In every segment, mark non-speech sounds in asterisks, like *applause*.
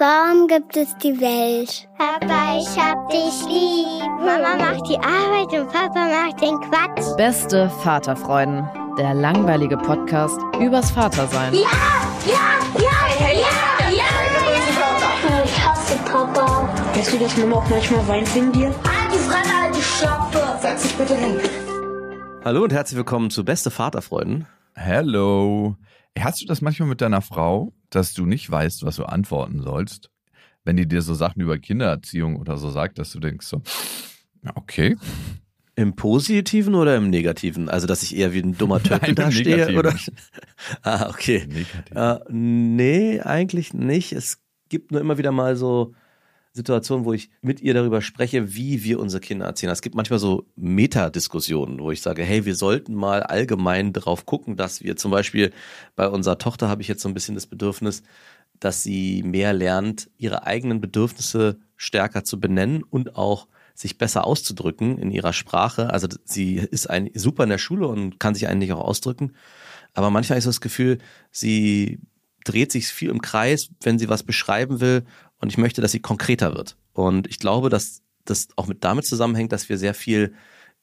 Warum gibt es die Welt? Papa, ich hab dich lieb. Mama macht die Arbeit und Papa macht den Quatsch. Beste Vaterfreuden. Der langweilige Podcast übers Vatersein. Ja, ja, ja, ja, ja, ja. Ich hasse Papa. Weißt du, dass Mama auch manchmal weint wegen dir? Halt die Fremde, halt die Schöpfe. Setz dich bitte hin. Hallo und herzlich willkommen zu Beste Vaterfreuden. Hello. Hast du das manchmal mit deiner Frau, dass du nicht weißt, was du antworten sollst? Wenn die dir so Sachen über Kindererziehung oder so sagt, dass du denkst so, okay. Im Positiven oder im Negativen? Also, dass ich eher wie ein dummer Töpfe *laughs* Nein, im da stehe? Negativen. Oder? *laughs* Ah, okay. Negativ. Äh, nee, eigentlich nicht. Es gibt nur immer wieder mal so Situationen, wo ich mit ihr darüber spreche, wie wir unsere Kinder erziehen. Es gibt manchmal so Metadiskussionen, wo ich sage, hey, wir sollten mal allgemein darauf gucken, dass wir zum Beispiel bei unserer Tochter habe ich jetzt so ein bisschen das Bedürfnis, dass sie mehr lernt, ihre eigenen Bedürfnisse stärker zu benennen und auch sich besser auszudrücken in ihrer Sprache. Also sie ist ein, super in der Schule und kann sich eigentlich auch ausdrücken. Aber manchmal so das Gefühl, sie dreht sich viel im Kreis, wenn sie was beschreiben will. Und ich möchte, dass sie konkreter wird. Und ich glaube, dass das auch mit damit zusammenhängt, dass wir sehr viel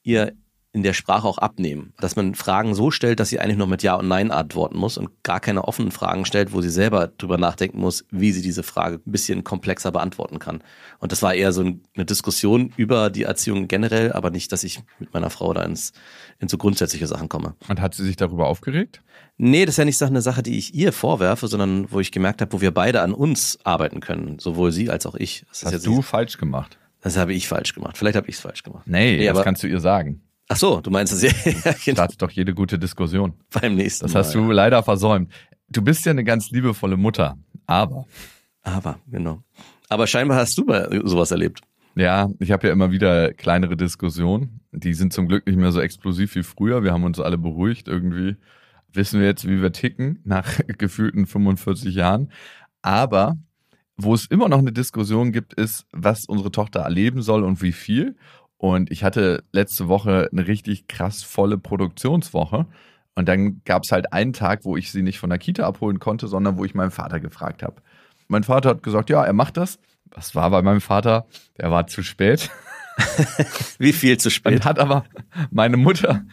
ihr in der Sprache auch abnehmen. Dass man Fragen so stellt, dass sie eigentlich nur mit Ja und Nein antworten muss und gar keine offenen Fragen stellt, wo sie selber drüber nachdenken muss, wie sie diese Frage ein bisschen komplexer beantworten kann. Und das war eher so eine Diskussion über die Erziehung generell, aber nicht, dass ich mit meiner Frau da ins, in so grundsätzliche Sachen komme. Und hat sie sich darüber aufgeregt? Nee, das ist ja nicht eine Sache, die ich ihr vorwerfe, sondern wo ich gemerkt habe, wo wir beide an uns arbeiten können. Sowohl sie als auch ich. Das, ist Hast du falsch gemacht? das habe ich falsch gemacht. Vielleicht habe ich es falsch gemacht. Nee, Nee, das kannst du ihr sagen. Ach so, du meinst es ja, *laughs* ja genau, Startet doch jede gute Diskussion. beim nächsten Das Mal. hast du leider versäumt. Du bist ja eine ganz liebevolle Mutter, aber Aber, genau. Aber scheinbar hast du mal sowas erlebt. Ja, ich habe ja immer wieder kleinere Diskussionen. Die sind zum Glück nicht mehr so explosiv wie früher. Wir haben uns alle beruhigt irgendwie. Wissen wir jetzt, wie wir ticken nach *laughs* gefühlten 45 Jahren. Aber wo es immer noch eine Diskussion gibt, ist, was unsere Tochter erleben soll und wie viel. Und ich hatte letzte Woche eine richtig krass volle Produktionswoche. Und dann gab es halt einen Tag, wo ich sie nicht von der Kita abholen konnte, sondern wo ich meinen Vater gefragt habe. Mein Vater hat gesagt, ja, er macht das. Was war bei meinem Vater? Der war zu spät *laughs* Wie viel zu spät? und hat aber meine Mutter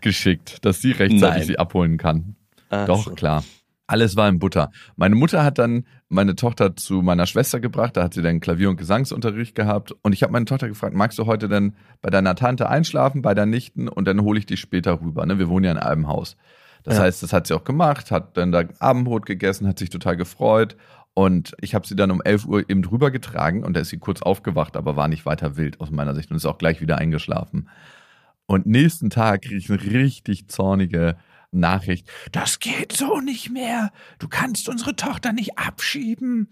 geschickt, dass sie rechtzeitig Nein. sie abholen kann. Ach Doch, so. klar. Alles war in Butter. Meine Mutter hat dann meine Tochter zu meiner Schwester gebracht, da hat sie dann Klavier- und Gesangsunterricht gehabt. Und ich habe meine Tochter gefragt, magst du heute denn bei deiner Tante einschlafen, bei der Nichten und dann hole ich dich später rüber. Ne? Wir wohnen ja in einem Haus. Das Ja. heißt, das hat sie auch gemacht, hat dann da Abendbrot gegessen, hat sich total gefreut. Und ich habe sie dann um 11 Uhr eben drüber getragen und da ist sie kurz aufgewacht, aber war nicht weiter wild aus meiner Sicht und ist auch gleich wieder eingeschlafen. Und nächsten Tag kriege ich eine richtig zornige Nachricht. Das geht so nicht mehr. Du kannst unsere Tochter nicht abschieben.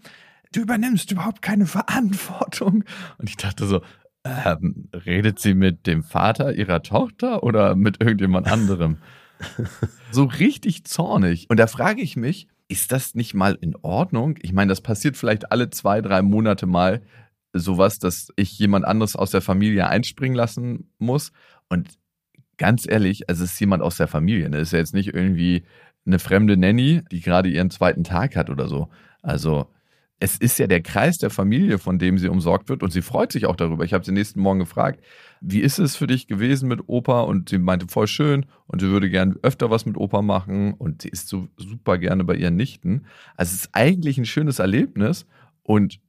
Du übernimmst überhaupt keine Verantwortung. Und ich dachte so, ähm, redet sie mit dem Vater ihrer Tochter oder mit irgendjemand anderem? *laughs* so richtig zornig. Und da frage ich mich, ist das nicht mal in Ordnung? Ich meine, das passiert vielleicht alle zwei, drei Monate mal sowas, dass ich jemand anderes aus der Familie einspringen lassen muss. Und ganz ehrlich, also es ist jemand aus der Familie. Ne? Es ist ja jetzt nicht irgendwie eine fremde Nanny, die gerade ihren zweiten Tag hat oder so. Also es ist ja der Kreis der Familie, von dem sie umsorgt wird und sie freut sich auch darüber. Ich habe sie nächsten Morgen gefragt, wie ist es für dich gewesen mit Opa? Und sie meinte, voll schön und sie würde gern öfter was mit Opa machen und sie ist so super gerne bei ihren Nichten. Also es ist eigentlich ein schönes Erlebnis und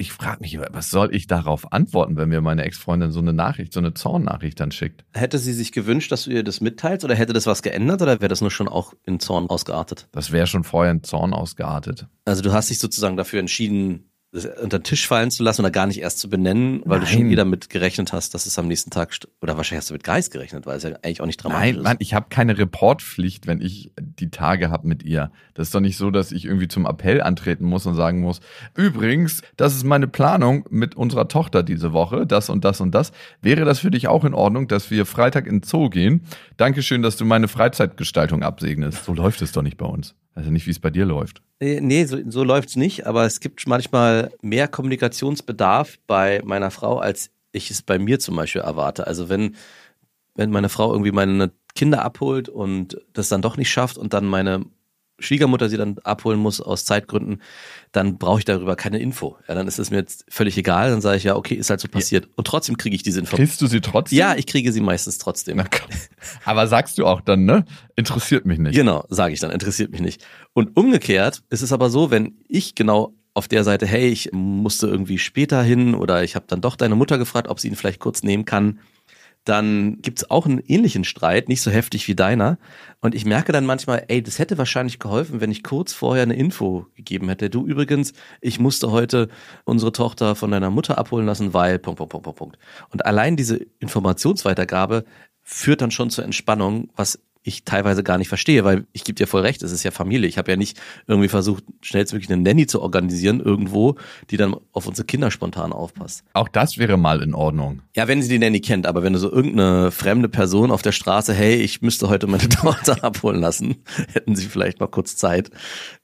ich frage mich, was soll ich darauf antworten, wenn mir meine Ex-Freundin so eine Nachricht, so eine Zornnachricht dann schickt? Hätte sie sich gewünscht, dass du ihr das mitteilst oder hätte das was geändert oder wäre das nur schon auch in Zorn ausgeartet? Das wäre schon vorher in Zorn ausgeartet. Also du hast dich sozusagen dafür entschieden, unter den Tisch fallen zu lassen oder gar nicht erst zu benennen, weil du Nein. schon wieder damit gerechnet hast, dass es am nächsten Tag, oder wahrscheinlich hast du mit Geist gerechnet, weil es ja eigentlich auch nicht dramatisch Nein, ist. Mann, ich habe keine Reportpflicht, wenn ich die Tage habe mit ihr. Das ist doch nicht so, dass ich irgendwie zum Appell antreten muss und sagen muss, übrigens, das ist meine Planung mit unserer Tochter diese Woche, das und das und das. Wäre das für dich auch in Ordnung, dass wir Freitag in den Zoo gehen? Dankeschön, dass du meine Freizeitgestaltung absegnest. So läuft es doch nicht bei uns. Also nicht, wie es bei dir läuft. Nee, so, so läuft's nicht, aber es gibt manchmal mehr Kommunikationsbedarf bei meiner Frau, als ich es bei mir zum Beispiel erwarte. Also wenn, wenn meine Frau irgendwie meine Kinder abholt und das dann doch nicht schafft und dann meine Schwiegermutter sie dann abholen muss aus Zeitgründen, dann brauche ich darüber keine Info. Ja, dann ist es mir jetzt völlig egal. Dann sage ich ja, okay, ist halt so passiert. Und trotzdem kriege ich diese Info. Kriegst du sie trotzdem? Ja, ich kriege sie meistens trotzdem. Aber sagst du auch dann, ne? Interessiert mich nicht. Genau, sage ich dann, interessiert mich nicht. Und umgekehrt ist es aber so, wenn ich genau auf der Seite, hey, ich musste irgendwie später hin oder ich habe dann doch deine Mutter gefragt, ob sie ihn vielleicht kurz nehmen kann, dann gibt's auch einen ähnlichen Streit, nicht so heftig wie deiner. Und ich merke dann manchmal, ey, das hätte wahrscheinlich geholfen, wenn ich kurz vorher eine Info gegeben hätte. Du übrigens, ich musste heute unsere Tochter von deiner Mutter abholen lassen, weil, Punkt, Punkt, Punkt, Punkt. Und allein diese Informationsweitergabe führt dann schon zur Entspannung, was ich teilweise gar nicht verstehe, weil ich gebe dir voll recht, es ist ja Familie. Ich habe ja nicht irgendwie versucht, schnellstmöglich eine Nanny zu organisieren irgendwo, die dann auf unsere Kinder spontan aufpasst. Auch das wäre mal in Ordnung. Ja, wenn sie die Nanny kennt, aber wenn du so irgendeine fremde Person auf der Straße, hey, ich müsste heute meine *laughs* Tochter abholen lassen, *laughs* hätten sie vielleicht mal kurz Zeit.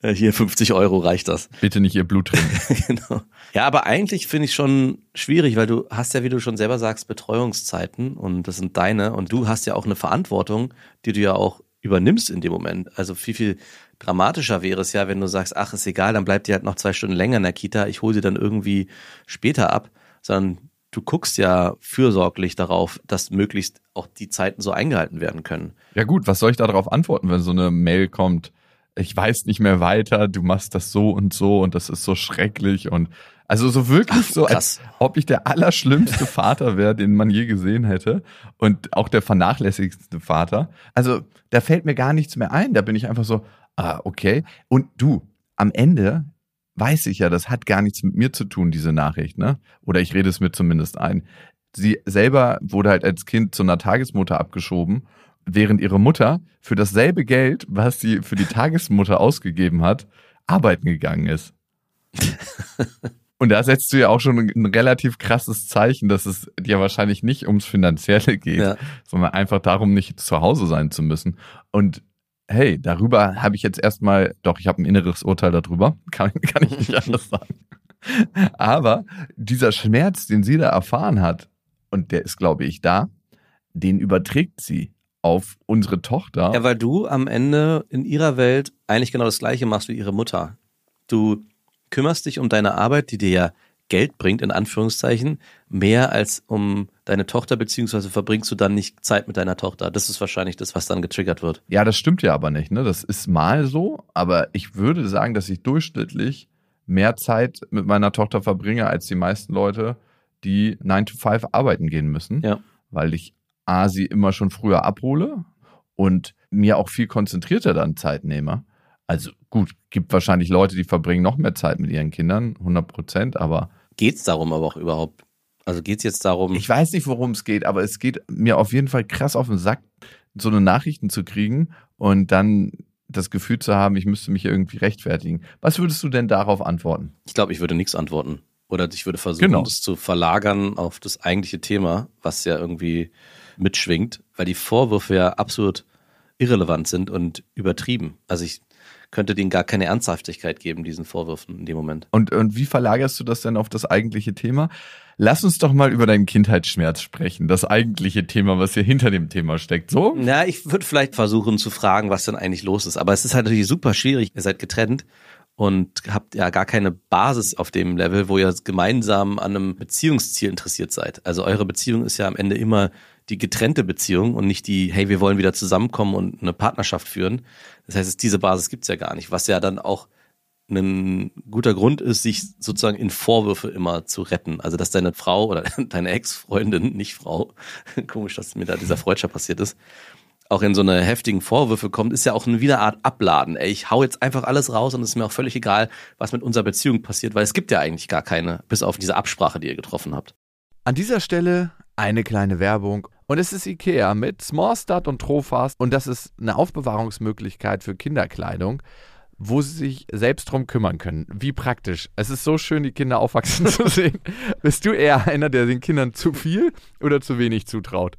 Äh, Hier 50 Euro reicht das. Bitte nicht ihr Blut trinken. *laughs* genau. Ja, aber eigentlich finde ich schon schwierig, weil du hast ja, wie du schon selber sagst, Betreuungszeiten und das sind deine und du hast ja auch eine Verantwortung, die du ja auch übernimmst in dem Moment. Also viel, viel dramatischer wäre es ja, wenn du sagst, ach, ist egal, dann bleibt die halt noch zwei Stunden länger in der Kita, ich hole sie dann irgendwie später ab, sondern du guckst ja fürsorglich darauf, dass möglichst auch die Zeiten so eingehalten werden können. Ja gut, was soll ich darauf antworten, wenn so eine Mail kommt? Ich weiß nicht mehr weiter, du machst das so und so und das ist so schrecklich und also so wirklich Ach, so, als ob ich der allerschlimmste Vater wäre, den man je gesehen hätte und auch der vernachlässigste Vater. Also da fällt mir gar nichts mehr ein. Da bin ich einfach so, ah, okay. Und du, am Ende weiß ich ja, das hat gar nichts mit mir zu tun, diese Nachricht, ne? Oder ich rede es mir zumindest ein. Sie selber wurde halt als Kind zu einer Tagesmutter abgeschoben, während ihre Mutter für dasselbe Geld, was sie für die Tagesmutter ausgegeben hat, arbeiten gegangen ist. *laughs* Und da setzt du ja auch schon ein relativ krasses Zeichen, dass es dir wahrscheinlich nicht ums Finanzielle geht, Ja. sondern einfach darum, nicht zu Hause sein zu müssen. Und hey, darüber habe ich jetzt erstmal, doch, ich habe ein inneres Urteil darüber, *laughs* kann, kann ich nicht anders *laughs* sagen. Aber dieser Schmerz, den sie da erfahren hat, und der ist, glaube ich, da, den überträgt sie auf unsere Tochter. Ja, weil du am Ende in ihrer Welt eigentlich genau das Gleiche machst wie ihre Mutter. Du kümmerst dich um deine Arbeit, die dir ja Geld bringt, in Anführungszeichen, mehr als um deine Tochter, beziehungsweise verbringst du dann nicht Zeit mit deiner Tochter. Das ist wahrscheinlich das, was dann getriggert wird. Ja, das stimmt ja aber nicht. Ne? Das ist mal so, aber ich würde sagen, dass ich durchschnittlich mehr Zeit mit meiner Tochter verbringe als die meisten Leute, die 9 to 5 arbeiten gehen müssen. Ja. Weil ich A, sie immer schon früher abhole und mir auch viel konzentrierter dann Zeit nehme. Also gut, gibt wahrscheinlich Leute, die verbringen noch mehr Zeit mit ihren Kindern, 100 Prozent, aber Geht's darum aber auch überhaupt? Also geht's jetzt darum, ich weiß nicht, worum es geht, aber es geht mir auf jeden Fall krass auf den Sack, so eine Nachrichten zu kriegen und dann das Gefühl zu haben, ich müsste mich irgendwie rechtfertigen. Was würdest du denn darauf antworten? ich glaube, ich würde nichts antworten. Oder ich würde versuchen, Genau. das zu verlagern auf das eigentliche Thema, was ja irgendwie mitschwingt, weil die Vorwürfe ja absolut irrelevant sind und übertrieben. Also ich könnte denen gar keine Ernsthaftigkeit geben, diesen Vorwürfen in dem Moment. Und, und wie verlagerst du das denn auf das eigentliche Thema? Lass uns doch mal über deinen Kindheitsschmerz sprechen. Das eigentliche Thema, was hier hinter dem Thema steckt. So? Na, ich würde vielleicht versuchen zu fragen, was denn eigentlich los ist. Aber es ist halt natürlich super schwierig. Ihr seid getrennt und habt ja gar keine Basis auf dem Level, wo ihr gemeinsam an einem Beziehungsziel interessiert seid. Also eure Beziehung ist ja am Ende immer die getrennte Beziehung und nicht die, hey, wir wollen wieder zusammenkommen und eine Partnerschaft führen. Das heißt, diese Basis gibt's ja gar nicht, was ja dann auch ein guter Grund ist, sich sozusagen in Vorwürfe immer zu retten. Also, dass deine Frau oder *laughs* deine Ex-Freundin, nicht Frau, *laughs* komisch, dass mir da dieser Freudscher passiert ist, auch in so eine heftigen Vorwürfe kommt, ist ja auch eine wieder Art Abladen. Ey, ich hau jetzt einfach alles raus und es ist mir auch völlig egal, was mit unserer Beziehung passiert, weil es gibt ja eigentlich gar keine, bis auf diese Absprache, die ihr getroffen habt. An dieser Stelle eine kleine Werbung. Und es ist Ikea mit Smallstart und Trofast. Und das ist eine Aufbewahrungsmöglichkeit für Kinderkleidung, wo sie sich selbst drum kümmern können. Wie praktisch. Es ist so schön, die Kinder aufwachsen *laughs* zu sehen. Bist du eher einer, der den Kindern zu viel oder zu wenig zutraut?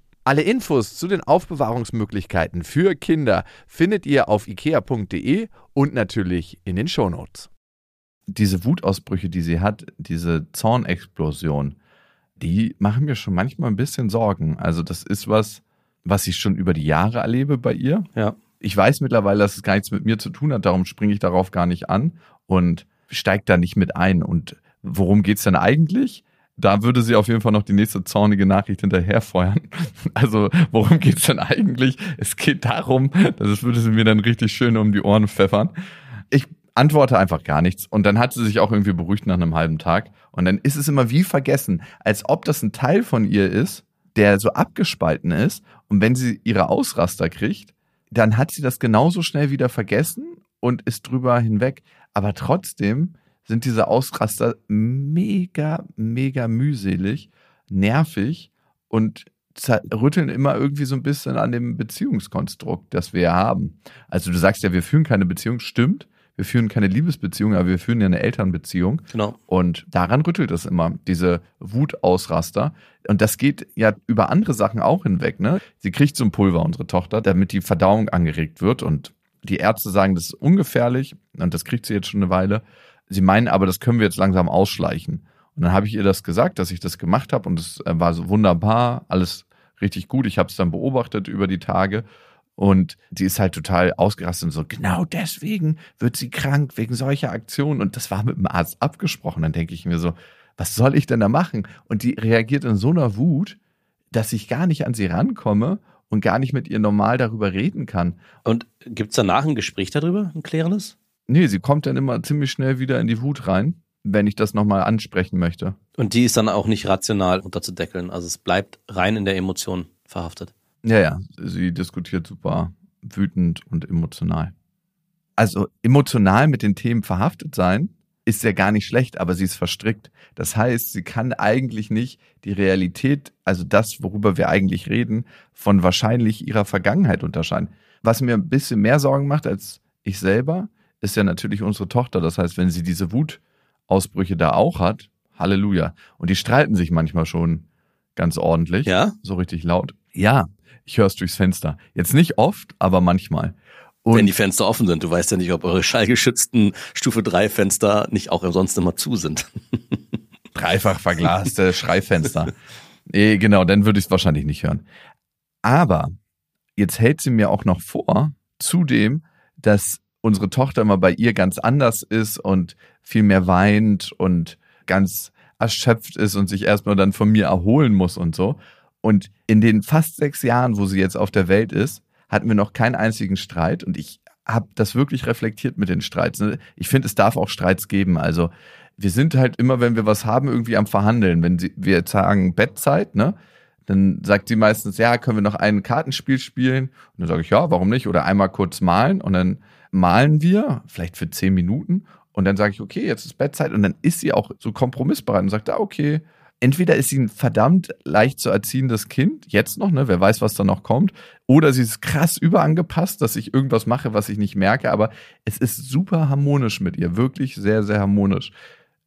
Alle Infos zu den Aufbewahrungsmöglichkeiten für Kinder findet ihr auf ikea.de und natürlich in den Shownotes. Diese Wutausbrüche, die sie hat, diese Zornexplosion, die machen mir schon manchmal ein bisschen Sorgen. Also das ist was, was ich schon über die Jahre erlebe bei ihr. Ja. Ich weiß mittlerweile, dass es gar nichts mit mir zu tun hat, darum springe ich darauf gar nicht an und steige da nicht mit ein. Und worum geht's denn eigentlich? Da würde sie auf jeden Fall noch die nächste zornige Nachricht hinterherfeuern. *laughs* Also, worum geht's denn eigentlich? Es geht darum, das würde sie mir dann richtig schön um die Ohren pfeffern. Ich antworte einfach gar nichts. Und dann hat sie sich auch irgendwie beruhigt nach einem halben Tag. Und dann ist es immer wie vergessen, als ob das ein Teil von ihr ist, der so abgespalten ist. Und wenn sie ihre Ausraster kriegt, dann hat sie das genauso schnell wieder vergessen und ist drüber hinweg. Aber trotzdem sind diese Ausraster mega, mega mühselig, nervig und rütteln immer irgendwie so ein bisschen an dem Beziehungskonstrukt, das wir haben. Also du sagst ja, wir führen keine Beziehung, stimmt. Wir führen keine Liebesbeziehung, aber wir führen ja eine Elternbeziehung. Genau. Und daran rüttelt es immer, diese Wutausraster. Und das geht ja über andere Sachen auch hinweg. Ne? Sie kriegt so ein Pulver, unsere Tochter, damit die Verdauung angeregt wird. Und die Ärzte sagen, das ist ungefährlich. Und das kriegt sie jetzt schon eine Weile. Sie meinen aber, das können wir jetzt langsam ausschleichen. Und dann habe ich ihr das gesagt, dass ich das gemacht habe. Und es äh, war so wunderbar, alles richtig gut. Ich habe es dann beobachtet über die Tage. Und die ist halt total ausgerastet und so, genau deswegen wird sie krank, wegen solcher Aktionen. Und das war mit dem Arzt abgesprochen. Dann denke ich mir so, was soll ich denn da machen? Und die reagiert in so einer Wut, dass ich gar nicht an sie rankomme und gar nicht mit ihr normal darüber reden kann. Und gibt es danach ein Gespräch darüber, ein klärendes? Nee, sie kommt dann immer ziemlich schnell wieder in die Wut rein, wenn ich das nochmal ansprechen möchte. Und die ist dann auch nicht rational unterzudeckeln. Also es bleibt rein in der Emotion verhaftet. Ja, ja, sie diskutiert super wütend und emotional. Also emotional mit den Themen verhaftet sein ist ja gar nicht schlecht, aber sie ist verstrickt. Das heißt, sie kann eigentlich nicht die Realität, also das, worüber wir eigentlich reden, von wahrscheinlich ihrer Vergangenheit unterscheiden. Was mir ein bisschen mehr Sorgen macht als ich selber, ist ja natürlich unsere Tochter. Das heißt, wenn sie diese Wutausbrüche da auch hat, Halleluja. Und die streiten sich manchmal schon ganz ordentlich. Ja? So richtig laut. Ja, ich höre es durchs Fenster. Jetzt nicht oft, aber manchmal. Und Wenn die Fenster offen sind. Du weißt ja nicht, ob eure schallgeschützten Stufe 3 Fenster nicht auch sonst immer zu sind. *laughs* dreifach verglaste Schreifenster. Eh, genau, dann würde ich es wahrscheinlich nicht hören. Aber jetzt hält sie mir auch noch vor, zudem, dass unsere Tochter mal bei ihr ganz anders ist und viel mehr weint und ganz erschöpft ist und sich erstmal dann von mir erholen muss und so. Und in den fast sechs Jahren, wo sie jetzt auf der Welt ist, hatten wir noch keinen einzigen Streit und ich habe das wirklich reflektiert mit den Streits. ne? Ich finde, es darf auch Streits geben. Also wir sind halt immer, wenn wir was haben, irgendwie am Verhandeln. Wenn sie, wir jetzt sagen Bettzeit, ne? Dann sagt sie meistens, ja, können wir noch ein Kartenspiel spielen? Und dann sage ich, ja, warum nicht? Oder einmal kurz malen und dann malen wir, vielleicht für zehn Minuten. Und dann sage ich, okay, jetzt ist Bettzeit. Und dann ist sie auch so kompromissbereit und sagt, ah, okay. Entweder ist sie ein verdammt leicht zu erziehendes Kind, jetzt noch, ne, wer weiß, was da noch kommt, oder sie ist krass überangepasst, dass ich irgendwas mache, was ich nicht merke, aber es ist super harmonisch mit ihr, wirklich sehr, sehr harmonisch.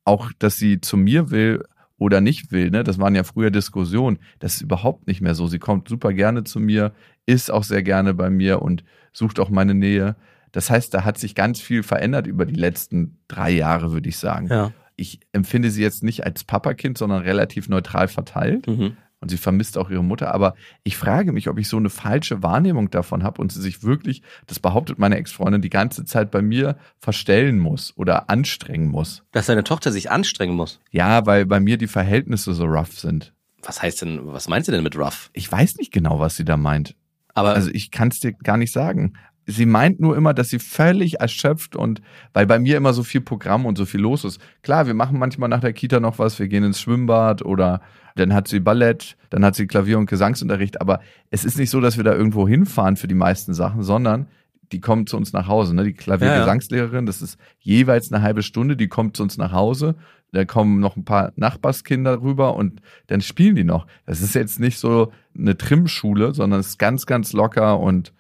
Auch, dass sie zu mir will oder nicht will, ne, das waren ja früher Diskussionen, das ist überhaupt nicht mehr so. Sie kommt super gerne zu mir, ist auch sehr gerne bei mir und sucht auch meine Nähe. Das heißt, da hat sich ganz viel verändert über die letzten drei Jahre, würde ich sagen Ja. ich empfinde sie jetzt nicht als Papakind, sondern relativ neutral verteilt. Mhm. und sie vermisst auch ihre Mutter. Aber ich frage mich, ob ich so eine falsche Wahrnehmung davon habe und sie sich wirklich, das behauptet meine Ex-Freundin, die ganze Zeit bei mir verstellen muss oder anstrengen muss. Dass deine Tochter sich anstrengen muss. Ja, weil bei mir die Verhältnisse so rough sind. Was heißt denn, was meinst du denn mit rough? Ich weiß nicht genau, was sie da meint. Aber Also ich kann es dir gar nicht sagen. Sie meint nur immer, dass sie völlig erschöpft und weil bei mir immer so viel Programm und so viel los ist. Klar, wir machen manchmal nach der Kita noch was, wir gehen ins Schwimmbad oder dann hat sie Ballett, dann hat sie Klavier- und Gesangsunterricht, aber es ist nicht so, dass wir da irgendwo hinfahren für die meisten Sachen, sondern die kommt zu uns nach Hause. Ne? Die Klavier-Gesangslehrerin, das ist jeweils eine halbe Stunde, die kommt zu uns nach Hause. Da kommen noch ein paar Nachbarskinder rüber und dann spielen die noch. Das ist jetzt nicht so eine Trimschule, sondern es ist ganz, ganz locker und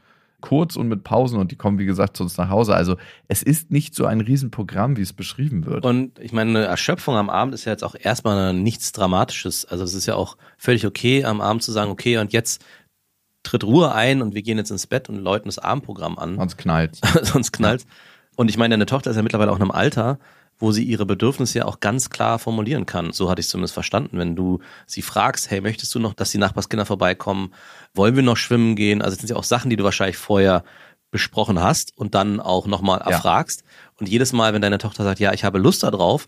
kurz und mit Pausen und die kommen, wie gesagt, zu uns nach Hause. Also es ist nicht so ein Riesenprogramm, wie es beschrieben wird. Und ich meine, eine Erschöpfung am Abend ist ja jetzt auch erstmal nichts Dramatisches. Also es ist ja auch völlig okay, am Abend zu sagen, okay, und jetzt tritt Ruhe ein und wir gehen jetzt ins Bett und läuten das Abendprogramm an. Sonst knallt. *laughs* Sonst knallt. Und ich meine, deine Tochter ist ja mittlerweile auch in einem Alter, wo sie ihre Bedürfnisse ja auch ganz klar formulieren kann. So hatte ich es zumindest verstanden. Wenn du sie fragst, hey, möchtest du noch, dass die Nachbarskinder vorbeikommen? Wollen wir noch schwimmen gehen? Also das sind ja auch Sachen, die du wahrscheinlich vorher besprochen hast und dann auch nochmal Ja. erfragst. Und jedes Mal, wenn deine Tochter sagt, ja, ich habe Lust darauf,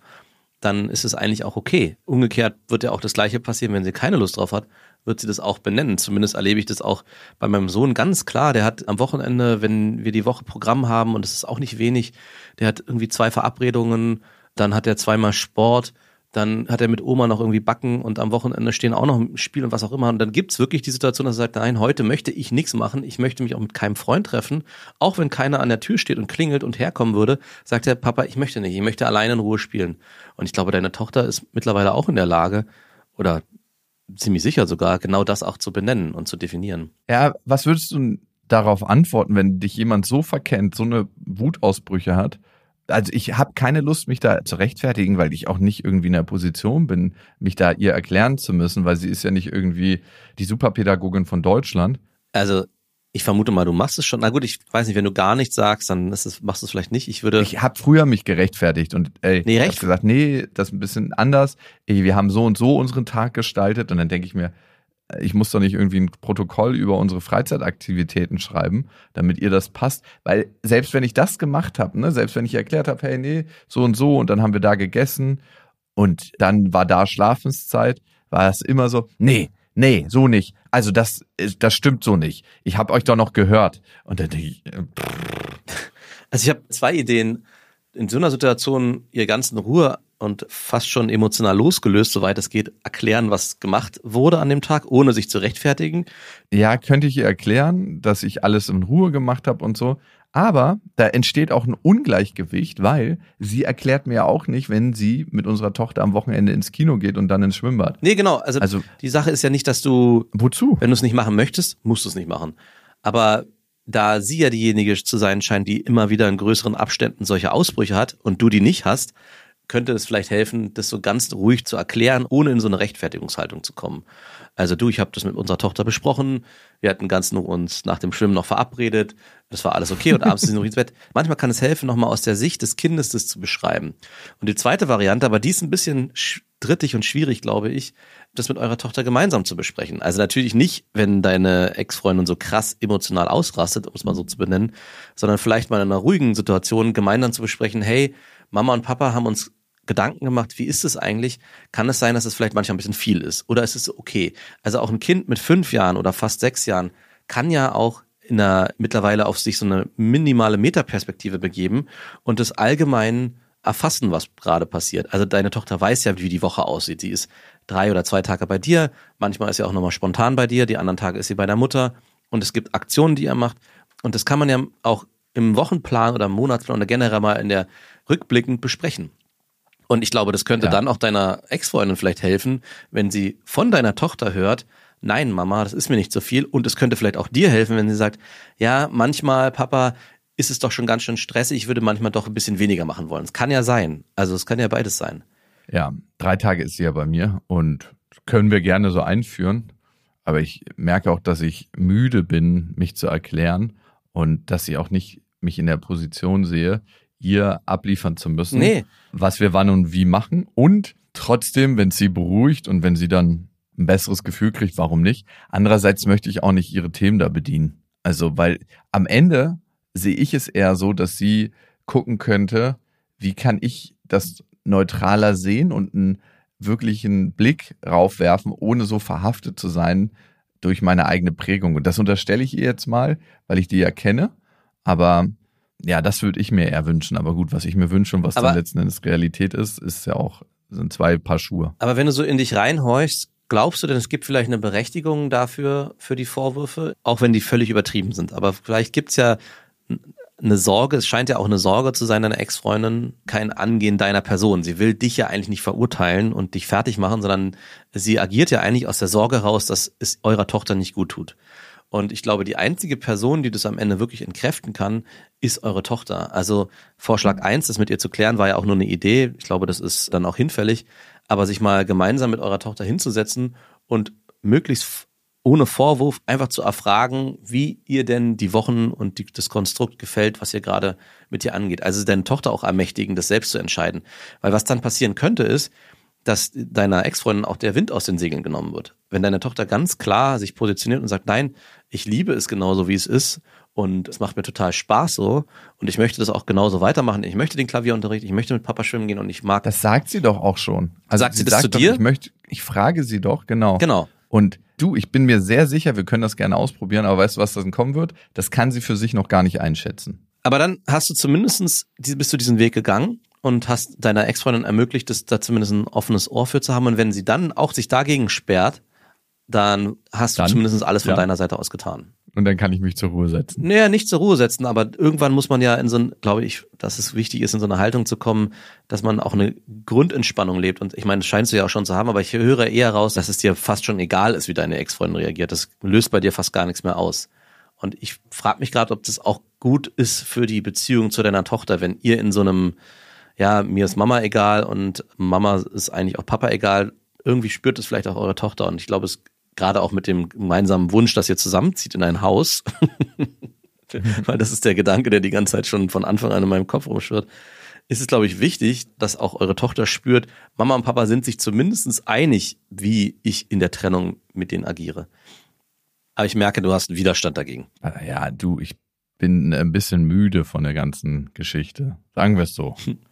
dann ist es eigentlich auch okay. Umgekehrt wird ja auch das Gleiche passieren, wenn sie keine Lust drauf hat, wird sie das auch benennen. Zumindest erlebe ich das auch bei meinem Sohn ganz klar. Der hat am Wochenende, wenn wir die Woche Programm haben, und das ist auch nicht wenig, der hat irgendwie zwei Verabredungen, dann hat er zweimal Sport, dann hat er mit Oma noch irgendwie Backen und am Wochenende stehen auch noch ein Spiel und was auch immer. Und dann gibt's wirklich die Situation, dass er sagt, nein, heute möchte ich nichts machen, ich möchte mich auch mit keinem Freund treffen. Auch wenn keiner an der Tür steht und klingelt und herkommen würde, sagt er, Papa, ich möchte nicht, ich möchte alleine in Ruhe spielen. Und ich glaube, deine Tochter ist mittlerweile auch in der Lage, oder ziemlich sicher sogar, genau das auch zu benennen und zu definieren. Ja, was würdest du darauf antworten, wenn dich jemand so verkennt, so eine Wutausbrüche hat? Also ich habe keine Lust, mich da zu rechtfertigen, weil ich auch nicht irgendwie in der Position bin, mich da ihr erklären zu müssen, weil sie ist ja nicht irgendwie die Superpädagogin von Deutschland. Also, ich vermute mal, du machst es schon. Na gut, ich weiß nicht, wenn du gar nichts sagst, dann es, machst du es vielleicht nicht. Ich würde. Ich habe früher mich gerechtfertigt und ey, Nee, ich recht. hab gesagt, nee, das ist ein bisschen anders. Ey, wir haben so und so unseren Tag gestaltet und dann denke ich mir, ich muss doch nicht irgendwie ein Protokoll über unsere Freizeitaktivitäten schreiben, damit ihr das passt. Weil selbst wenn ich das gemacht habe, ne, selbst wenn ich erklärt habe, hey, nee, so und so und dann haben wir da gegessen und dann war da Schlafenszeit, war es immer so, nee, nee, so nicht. Also das, das stimmt so nicht. Ich habe euch doch noch gehört. Und dann denke ich, äh, Also ich habe zwei Ideen. In so einer Situation ihr ganz in Ruhe und fast schon emotional losgelöst, soweit es geht, erklären, was gemacht wurde an dem Tag, ohne sich zu rechtfertigen. Ja, könnte ich ihr erklären, dass ich alles in Ruhe gemacht habe und so. Aber da entsteht auch ein Ungleichgewicht, weil sie erklärt mir auch nicht, wenn sie mit unserer Tochter am Wochenende ins Kino geht und dann ins Schwimmbad. Nee, genau. Also, Also- die Sache ist ja nicht, dass du, Wozu? wenn du es nicht machen möchtest, musst du es nicht machen. Aber da sie ja diejenige zu sein scheint, die immer wieder in größeren Abständen solche Ausbrüche hat und du die nicht hast, könnte es vielleicht helfen, das so ganz ruhig zu erklären, ohne in so eine Rechtfertigungshaltung zu kommen. Also du, ich habe das mit unserer Tochter besprochen, wir hatten ganz nur uns nach dem Schwimmen noch verabredet, das war alles okay und abends ist sie noch ins Bett. *laughs* Manchmal kann es helfen, nochmal aus der Sicht des Kindes das zu beschreiben. Und die zweite Variante, aber die ist ein bisschen strittig und schwierig, glaube ich, das mit eurer Tochter gemeinsam zu besprechen. Also natürlich nicht, wenn deine Ex-Freundin so krass emotional ausrastet, um es mal so zu benennen, sondern vielleicht mal in einer ruhigen Situation gemeinsam zu besprechen, hey, Mama und Papa haben uns Gedanken gemacht, wie ist es eigentlich? Kann es sein, dass es vielleicht manchmal ein bisschen viel ist? Oder ist es okay? Also auch ein Kind mit fünf Jahren oder fast sechs Jahren kann ja auch in einer mittlerweile auf sich so eine minimale Metaperspektive begeben und das allgemein erfassen, was gerade passiert. Also deine Tochter weiß ja, wie die Woche aussieht. Sie ist drei oder zwei Tage bei dir, manchmal ist sie auch nochmal spontan bei dir, die anderen Tage ist sie bei der Mutter und es gibt Aktionen, die er macht und das kann man ja auch im Wochenplan oder im Monatsplan oder generell mal in der rückblickend besprechen. Und ich glaube, das könnte Ja. dann auch deiner Ex-Freundin vielleicht helfen, wenn sie von deiner Tochter hört, nein, Mama, das ist mir nicht so viel. Und es könnte vielleicht auch dir helfen, wenn sie sagt, ja, manchmal, Papa, ist es doch schon ganz schön stressig, ich würde manchmal doch ein bisschen weniger machen wollen. Es kann ja sein. Also es kann ja beides sein. Ja, drei Tage ist sie ja bei mir und können wir gerne so einführen. Aber ich merke auch, dass ich müde bin, mich zu erklären und dass ich auch nicht mich in der Position sehe, ihr abliefern zu müssen, Nee. Was wir wann und wie machen. Und trotzdem, wenn sie beruhigt und wenn sie dann ein besseres Gefühl kriegt, warum nicht? Andererseits möchte ich auch nicht ihre Themen da bedienen. Also, weil am Ende sehe ich es eher so, dass sie gucken könnte, wie kann ich das neutraler sehen und einen wirklichen Blick raufwerfen, ohne so verhaftet zu sein durch meine eigene Prägung. Und das unterstelle ich ihr jetzt mal, weil ich die ja kenne. Aber ja, das würde ich mir eher wünschen. Aber gut, was ich mir wünsche und was Aber- dann letzten Endes Realität ist, ist ja auch, sind zwei Paar Schuhe. Aber wenn du so in dich reinhorchst, glaubst du denn, es gibt vielleicht eine Berechtigung dafür, für die Vorwürfe, auch wenn die völlig übertrieben sind? Aber vielleicht gibt's ja eine Sorge, es scheint ja auch eine Sorge zu sein, deiner Ex-Freundin, kein Angehen deiner Person. Sie will dich ja eigentlich nicht verurteilen und dich fertig machen, sondern sie agiert ja eigentlich aus der Sorge heraus, dass es eurer Tochter nicht gut tut. Und ich glaube, die einzige Person, die das am Ende wirklich entkräften kann, ist eure Tochter. Also Vorschlag eins, das mit ihr zu klären, war ja auch nur eine Idee. Ich glaube, das ist dann auch hinfällig. Aber sich mal gemeinsam mit eurer Tochter hinzusetzen und möglichst ohne Vorwurf einfach zu erfragen, wie ihr denn die Wochen und die, das Konstrukt gefällt, was ihr gerade mit ihr angeht. Also deine Tochter auch ermächtigen, das selbst zu entscheiden. Weil was dann passieren könnte, ist, dass deiner Ex-Freundin auch der Wind aus den Segeln genommen wird. Wenn deine Tochter ganz klar sich positioniert und sagt, nein, ich liebe es genauso, wie es ist und es macht mir total Spaß so und ich möchte das auch genauso weitermachen. Ich möchte den Klavierunterricht, ich möchte mit Papa schwimmen gehen und ich mag Das sagt sie doch auch schon. Also Sagt sie das zu doch, dir? Ich möchte, ich frage sie doch, genau. Genau. Und du, ich bin mir sehr sicher, wir können das gerne ausprobieren, aber weißt du, was dann kommen wird? Das kann sie für sich noch gar nicht einschätzen. Aber dann hast du zumindestens die- bist du diesen Weg gegangen und hast deiner Ex-Freundin ermöglicht, dass da zumindest ein offenes Ohr für zu haben. Und wenn sie dann auch sich dagegen sperrt, dann hast Dann? du zumindest alles von Ja. deiner Seite aus getan. Und dann kann ich mich zur Ruhe setzen. Naja, nicht zur Ruhe setzen, aber irgendwann muss man ja in so ein, glaube ich, dass es wichtig ist, in so eine Haltung zu kommen, dass man auch eine Grundentspannung lebt. Und ich meine, das scheinst du ja auch schon zu haben, aber ich höre eher raus, dass es dir fast schon egal ist, wie deine Ex-Freundin reagiert. Das löst bei dir fast gar nichts mehr aus. Und ich frage mich gerade, ob das auch gut ist für die Beziehung zu deiner Tochter, wenn ihr in so einem, ja, mir ist Mama egal und Mama ist eigentlich auch Papa egal. Irgendwie spürt es vielleicht auch eure Tochter. Und ich glaube, es gerade auch mit dem gemeinsamen Wunsch, dass ihr zusammenzieht in ein Haus, *laughs* weil das ist der Gedanke, der die ganze Zeit schon von Anfang an in meinem Kopf rumschwirrt, ist es, glaube ich, wichtig, dass auch eure Tochter spürt, Mama und Papa sind sich zumindest einig, wie ich in der Trennung mit denen agiere. Aber ich merke, du hast einen Widerstand dagegen. Ja, du, ich bin ein bisschen müde von der ganzen Geschichte. Sagen wir es so. *laughs*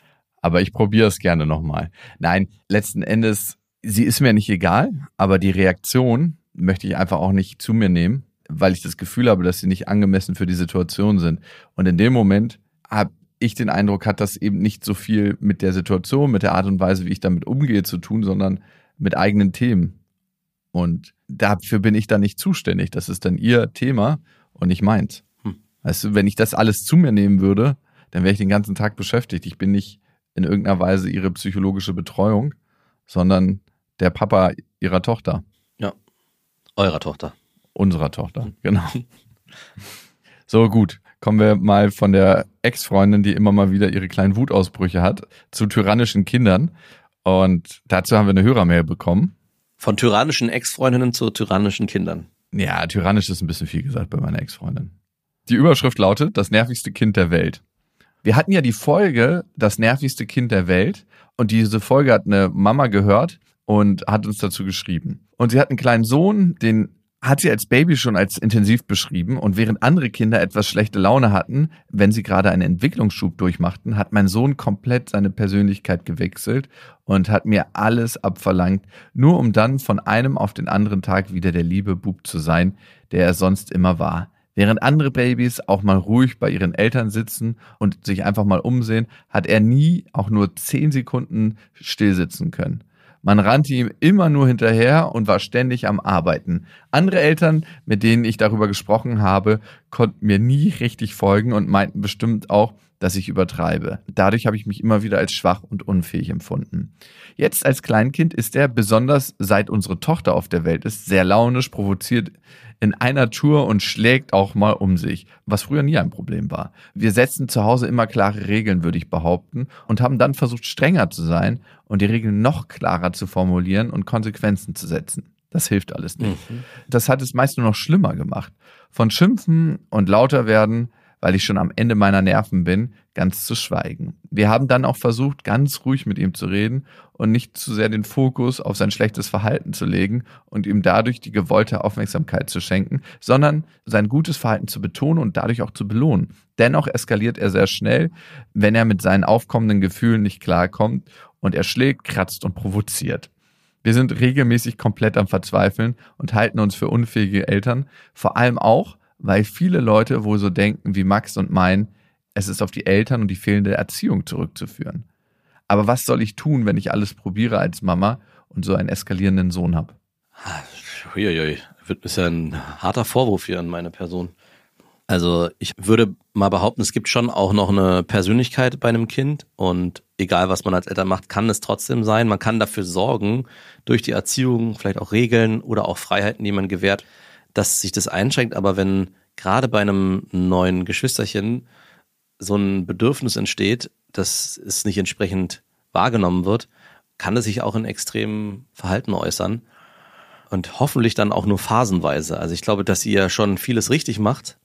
Aber ich probiere es gerne nochmal. Nein, letzten Endes, sie ist mir nicht egal, aber die Reaktion möchte ich einfach auch nicht zu mir nehmen, weil ich das Gefühl habe, dass sie nicht angemessen für die Situation sind. Und in dem Moment habe ich den Eindruck, hat das eben nicht so viel mit der Situation, mit der Art und Weise, wie ich damit umgehe, zu tun, sondern mit eigenen Themen. Und dafür bin ich dann nicht zuständig. Das ist dann ihr Thema und nicht meins. Hm. Weißt du, wenn ich das alles zu mir nehmen würde, dann wäre ich den ganzen Tag beschäftigt. Ich bin nicht in irgendeiner Weise ihre psychologische Betreuung, sondern der Papa ihrer Tochter, Eurer Tochter. unserer Tochter, genau. *laughs* So gut, kommen wir mal von der Ex-Freundin, die immer mal wieder ihre kleinen Wutausbrüche hat, zu tyrannischen Kindern. Und dazu haben wir eine Hörermail bekommen. Von tyrannischen Ex-Freundinnen zu tyrannischen Kindern. Ja, tyrannisch ist ein bisschen viel gesagt bei meiner Ex-Freundin. Die Überschrift lautet, das nervigste Kind der Welt. Wir hatten ja die Folge, das nervigste Kind der Welt. Und diese Folge hat eine Mama gehört und hat uns dazu geschrieben. Und sie hat einen kleinen Sohn, den hat sie als Baby schon als intensiv beschrieben. Und während andere Kinder etwas schlechte Laune hatten, wenn sie gerade einen Entwicklungsschub durchmachten, hat mein Sohn komplett seine Persönlichkeit gewechselt und hat mir alles abverlangt, nur um dann von einem auf den anderen Tag wieder der liebe Bub zu sein, der er sonst immer war. Während andere Babys auch mal ruhig bei ihren Eltern sitzen und sich einfach mal umsehen, hat er nie auch nur zehn Sekunden stillsitzen können. Man rannte ihm immer nur hinterher und war ständig am Arbeiten. Andere Eltern, mit denen ich darüber gesprochen habe, konnten mir nie richtig folgen und meinten bestimmt auch, dass ich übertreibe. Dadurch habe ich mich immer wieder als schwach und unfähig empfunden. Jetzt als Kleinkind ist er, besonders seit unsere Tochter auf der Welt ist, sehr launisch, provoziert in einer Tour und schlägt auch mal um sich, was früher nie ein Problem war. Wir setzen zu Hause immer klare Regeln, würde ich behaupten, und haben dann versucht, strenger zu sein und die Regeln noch klarer zu formulieren und Konsequenzen zu setzen. Das hilft alles nicht. Das hat es meist nur noch schlimmer gemacht. Von Schimpfen und lauter werden weil ich schon am Ende meiner Nerven bin, ganz zu schweigen. Wir haben dann auch versucht, ganz ruhig mit ihm zu reden und nicht zu sehr den Fokus auf sein schlechtes Verhalten zu legen und ihm dadurch die gewollte Aufmerksamkeit zu schenken, sondern sein gutes Verhalten zu betonen und dadurch auch zu belohnen. Dennoch eskaliert er sehr schnell, wenn er mit seinen aufkommenden Gefühlen nicht klarkommt und er schlägt, kratzt und provoziert. Wir sind regelmäßig komplett am Verzweifeln und halten uns für unfähige Eltern, vor allem auch, weil viele Leute wohl so denken wie Max und mein, es ist auf die Eltern und die fehlende Erziehung zurückzuführen. Aber was soll ich tun, wenn ich alles probiere als Mama und so einen eskalierenden Sohn habe? Uiuiui, ist ja ein harter Vorwurf hier an meine Person. Also ich würde mal behaupten, es gibt schon auch noch eine Persönlichkeit bei einem Kind und egal was man als Eltern macht, kann es trotzdem sein. Man kann dafür sorgen, durch die Erziehung, vielleicht auch Regeln oder auch Freiheiten, die man gewährt, dass sich das einschränkt. Aber wenn gerade bei einem neuen Geschwisterchen so ein Bedürfnis entsteht, dass es nicht entsprechend wahrgenommen wird, kann es sich auch in extremen Verhalten äußern. Und hoffentlich dann auch nur phasenweise. Also ich glaube, dass ihr schon vieles richtig macht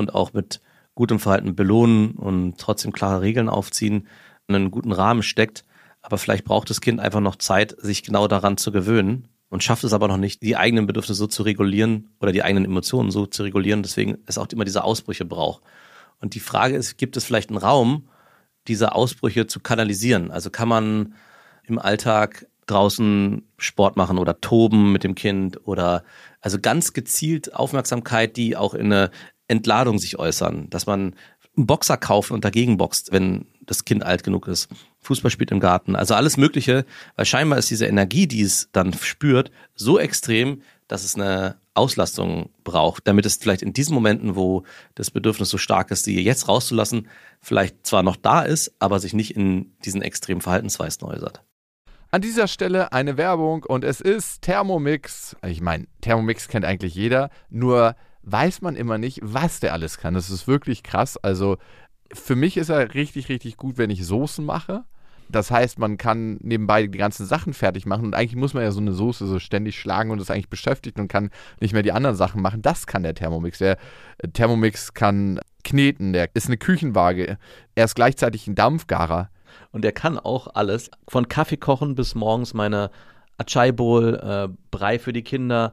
und auch mit gutem Verhalten belohnen und trotzdem klare Regeln aufziehen, einen guten Rahmen steckt. Aber vielleicht braucht das Kind einfach noch Zeit, sich genau daran zu gewöhnen und schafft es aber noch nicht, die eigenen Bedürfnisse so zu regulieren oder die eigenen Emotionen so zu regulieren. Deswegen es auch immer diese Ausbrüche braucht. Und die Frage ist, gibt es vielleicht einen Raum, diese Ausbrüche zu kanalisieren? Also kann man im Alltag draußen Sport machen oder toben mit dem Kind oder also ganz gezielt Aufmerksamkeit, die auch in eine Entladung sich äußern, dass man einen Boxer kauft und dagegen boxt, wenn das Kind alt genug ist. Fußball spielt im Garten, also alles Mögliche, weil scheinbar ist diese Energie, die es dann spürt, so extrem, dass es eine Auslastung braucht, damit es vielleicht in diesen Momenten, wo das Bedürfnis so stark ist, sie jetzt rauszulassen, vielleicht zwar noch da ist, aber sich nicht in diesen extremen Verhaltensweisen äußert. An dieser Stelle eine Werbung und es ist Thermomix. Ich meine, Thermomix kennt eigentlich jeder, nur weiß man immer nicht, was der alles kann. Das ist wirklich krass. Also für mich ist er richtig, richtig gut, wenn ich Soßen mache. Das heißt, man kann nebenbei die ganzen Sachen fertig machen und eigentlich muss man ja so eine Soße so ständig schlagen und ist eigentlich beschäftigt und kann nicht mehr die anderen Sachen machen. Das kann der Thermomix. Der Thermomix kann kneten, der ist eine Küchenwaage. Er ist gleichzeitig ein Dampfgarer. Und er kann auch alles, von Kaffee kochen bis morgens meine Achai Bowl, äh, Brei für die Kinder,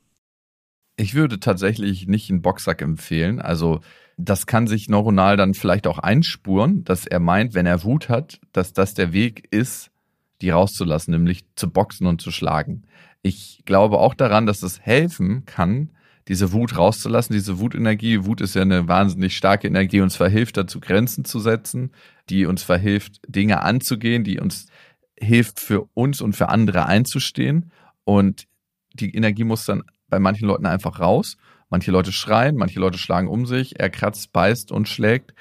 Ich würde tatsächlich nicht einen Boxsack empfehlen. Also das kann sich neuronal dann vielleicht auch einspuren, dass er meint, wenn er Wut hat, dass das der Weg ist, die rauszulassen, nämlich zu boxen und zu schlagen. Ich glaube auch daran, dass es helfen kann, diese Wut rauszulassen, diese Wutenergie. Wut ist ja eine wahnsinnig starke Energie, die uns verhilft, dazu Grenzen zu setzen, die uns verhilft, Dinge anzugehen, die uns hilft, für uns und für andere einzustehen. Und die Energie muss dann bei manchen Leuten einfach raus. Manche Leute schreien, manche Leute schlagen um sich, er kratzt, beißt und schlägt.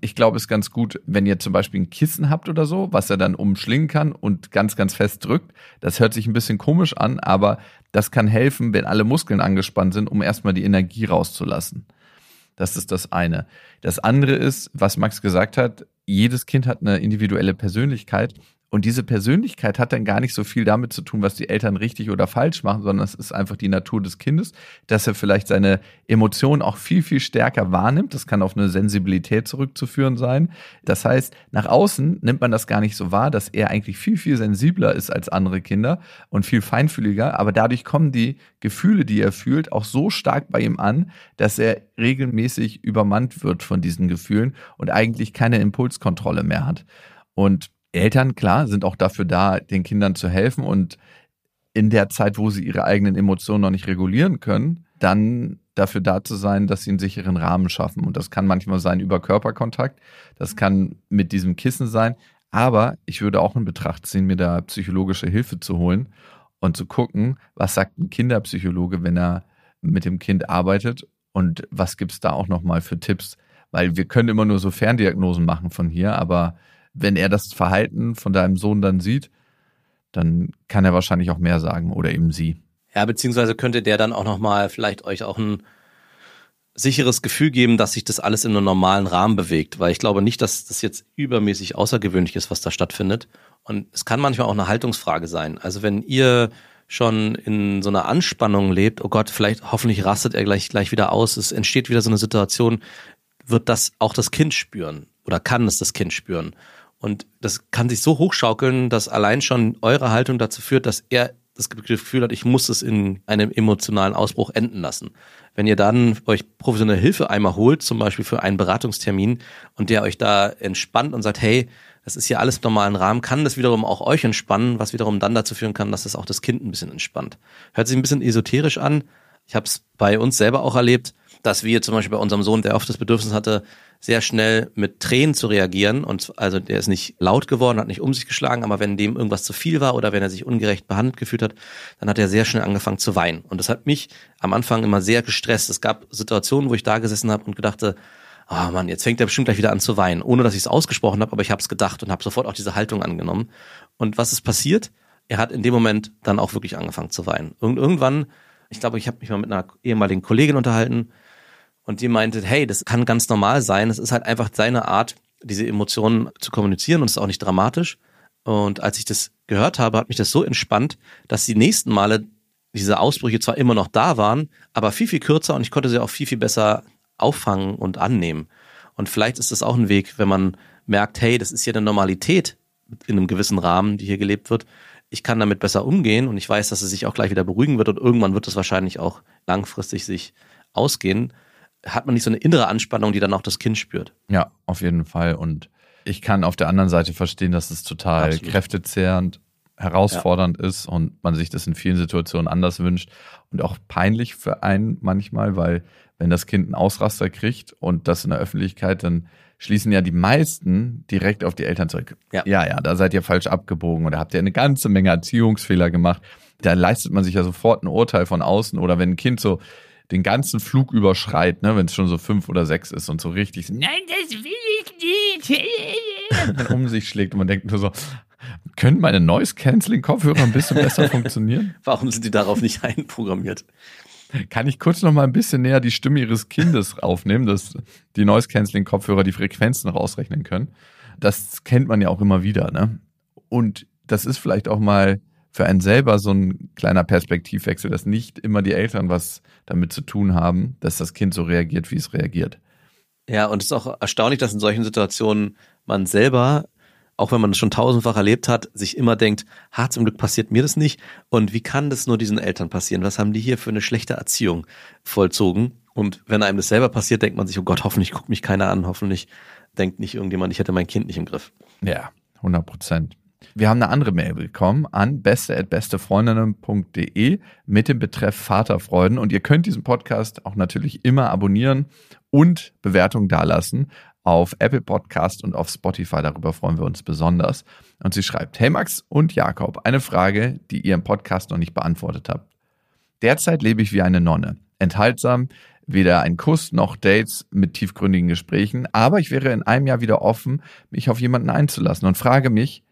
Ich glaube, es ist ganz gut, wenn ihr zum Beispiel ein Kissen habt oder so, was er dann umschlingen kann und ganz, ganz fest drückt. Das hört sich ein bisschen komisch an, aber das kann helfen, wenn alle Muskeln angespannt sind, um erstmal die Energie rauszulassen. Das ist das eine. Das andere ist, was Max gesagt hat, jedes Kind hat eine individuelle Persönlichkeit und diese Persönlichkeit hat dann gar nicht so viel damit zu tun, was die Eltern richtig oder falsch machen, sondern es ist einfach die Natur des Kindes, dass er vielleicht seine Emotionen auch viel, viel stärker wahrnimmt. Das kann auf eine Sensibilität zurückzuführen sein. Das heißt, nach außen nimmt man das gar nicht so wahr, dass er eigentlich viel, viel sensibler ist als andere Kinder und viel feinfühliger. Aber dadurch kommen die Gefühle, die er fühlt, auch so stark bei ihm an, dass er regelmäßig übermannt wird von diesen Gefühlen und eigentlich keine Impulskontrolle mehr hat. Und Eltern, klar, sind auch dafür da, den Kindern zu helfen und in der Zeit, wo sie ihre eigenen Emotionen noch nicht regulieren können, dann dafür da zu sein, dass sie einen sicheren Rahmen schaffen. Und das kann manchmal sein über Körperkontakt, das kann mit diesem Kissen sein. Aber ich würde auch in Betracht ziehen, mir da psychologische Hilfe zu holen und zu gucken, was sagt ein Kinderpsychologe, wenn er mit dem Kind arbeitet und was gibt es da auch nochmal für Tipps. Weil wir können immer nur so Ferndiagnosen machen von hier, aber wenn er das Verhalten von deinem Sohn dann sieht, dann kann er wahrscheinlich auch mehr sagen oder eben sie. Ja, beziehungsweise könnte der dann auch nochmal vielleicht euch auch ein sicheres Gefühl geben, dass sich das alles in einem normalen Rahmen bewegt, weil ich glaube nicht, dass das jetzt übermäßig außergewöhnlich ist, was da stattfindet. Und es kann manchmal auch eine Haltungsfrage sein. Also wenn ihr schon in so einer Anspannung lebt, oh Gott, vielleicht hoffentlich rastet er gleich gleich wieder aus, es entsteht wieder so eine Situation, wird das auch das Kind spüren oder kann es das Kind spüren. Und das kann sich so hochschaukeln, dass allein schon eure Haltung dazu führt, dass er das Gefühl hat, ich muss es in einem emotionalen Ausbruch enden lassen. Wenn ihr dann euch professionelle Hilfe einmal holt, zum Beispiel für einen Beratungstermin, und der euch da entspannt und sagt, hey, das ist hier alles im normalen Rahmen, kann das wiederum auch euch entspannen, was wiederum dann dazu führen kann, dass das auch das Kind ein bisschen entspannt. Hört sich ein bisschen esoterisch an. Ich habe es bei uns selber auch erlebt, dass wir zum Beispiel bei unserem Sohn, der oft das Bedürfnis hatte, sehr schnell mit Tränen zu reagieren. Und also der ist nicht laut geworden, hat nicht um sich geschlagen, aber wenn dem irgendwas zu viel war oder wenn er sich ungerecht behandelt gefühlt hat, dann hat er sehr schnell angefangen zu weinen. Und das hat mich am Anfang immer sehr gestresst. Es gab Situationen, wo ich da gesessen habe und gedachte, oh Mann, jetzt fängt er bestimmt gleich wieder an zu weinen, ohne dass ich es ausgesprochen habe, aber ich habe es gedacht und habe sofort auch diese Haltung angenommen. Und was ist passiert? Er hat in dem Moment dann auch wirklich angefangen zu weinen. irgendwann, ich glaube, ich habe mich mal mit einer ehemaligen Kollegin unterhalten, und die meinte, hey, das kann ganz normal sein. Es ist halt einfach seine Art, diese Emotionen zu kommunizieren und es ist auch nicht dramatisch. Und als ich das gehört habe, hat mich das so entspannt, dass die nächsten Male diese Ausbrüche zwar immer noch da waren, aber viel, viel kürzer und ich konnte sie auch viel, viel besser auffangen und annehmen. Und vielleicht ist das auch ein Weg, wenn man merkt, hey, das ist hier eine Normalität in einem gewissen Rahmen, die hier gelebt wird. Ich kann damit besser umgehen und ich weiß, dass es sich auch gleich wieder beruhigen wird und irgendwann wird es wahrscheinlich auch langfristig sich ausgehen hat man nicht so eine innere Anspannung, die dann auch das Kind spürt. Ja, auf jeden Fall. Und ich kann auf der anderen Seite verstehen, dass es total Absolut. kräftezehrend, herausfordernd ja. ist und man sich das in vielen Situationen anders wünscht und auch peinlich für einen manchmal, weil wenn das Kind einen Ausraster kriegt und das in der Öffentlichkeit, dann schließen ja die meisten direkt auf die Eltern zurück. Ja, ja, ja da seid ihr falsch abgebogen oder habt ihr eine ganze Menge Erziehungsfehler gemacht. Da leistet man sich ja sofort ein Urteil von außen oder wenn ein Kind so den ganzen Flug überschreit, ne, wenn es schon so fünf oder sechs ist und so richtig, nein, das will ich nicht, *laughs* um sich schlägt und man denkt nur so, können meine Noise-Canceling-Kopfhörer ein bisschen besser funktionieren? *laughs* Warum sind die darauf nicht einprogrammiert? Kann ich kurz noch mal ein bisschen näher die Stimme ihres Kindes aufnehmen, dass die Noise-Canceling-Kopfhörer die Frequenzen rausrechnen können? Das kennt man ja auch immer wieder, ne? Und das ist vielleicht auch mal für einen selber so ein kleiner Perspektivwechsel, dass nicht immer die Eltern was damit zu tun haben, dass das Kind so reagiert, wie es reagiert. Ja, und es ist auch erstaunlich, dass in solchen Situationen man selber, auch wenn man es schon tausendfach erlebt hat, sich immer denkt, ha, zum Glück passiert mir das nicht. Und wie kann das nur diesen Eltern passieren? Was haben die hier für eine schlechte Erziehung vollzogen? Und wenn einem das selber passiert, denkt man sich, oh Gott, hoffentlich guckt mich keiner an, hoffentlich denkt nicht irgendjemand, ich hätte mein Kind nicht im Griff. Ja, 100 Prozent. Wir haben eine andere Mail bekommen an beste.bestefreundinnen.de mit dem Betreff Vaterfreuden und ihr könnt diesen Podcast auch natürlich immer abonnieren und Bewertungen dalassen auf Apple Podcast und auf Spotify. Darüber freuen wir uns besonders. Und sie schreibt, hey Max und Jakob, eine Frage, die ihr im Podcast noch nicht beantwortet habt. Derzeit lebe ich wie eine Nonne. Enthaltsam, weder ein Kuss noch Dates mit tiefgründigen Gesprächen, aber ich wäre in einem Jahr wieder offen, mich auf jemanden einzulassen und frage mich,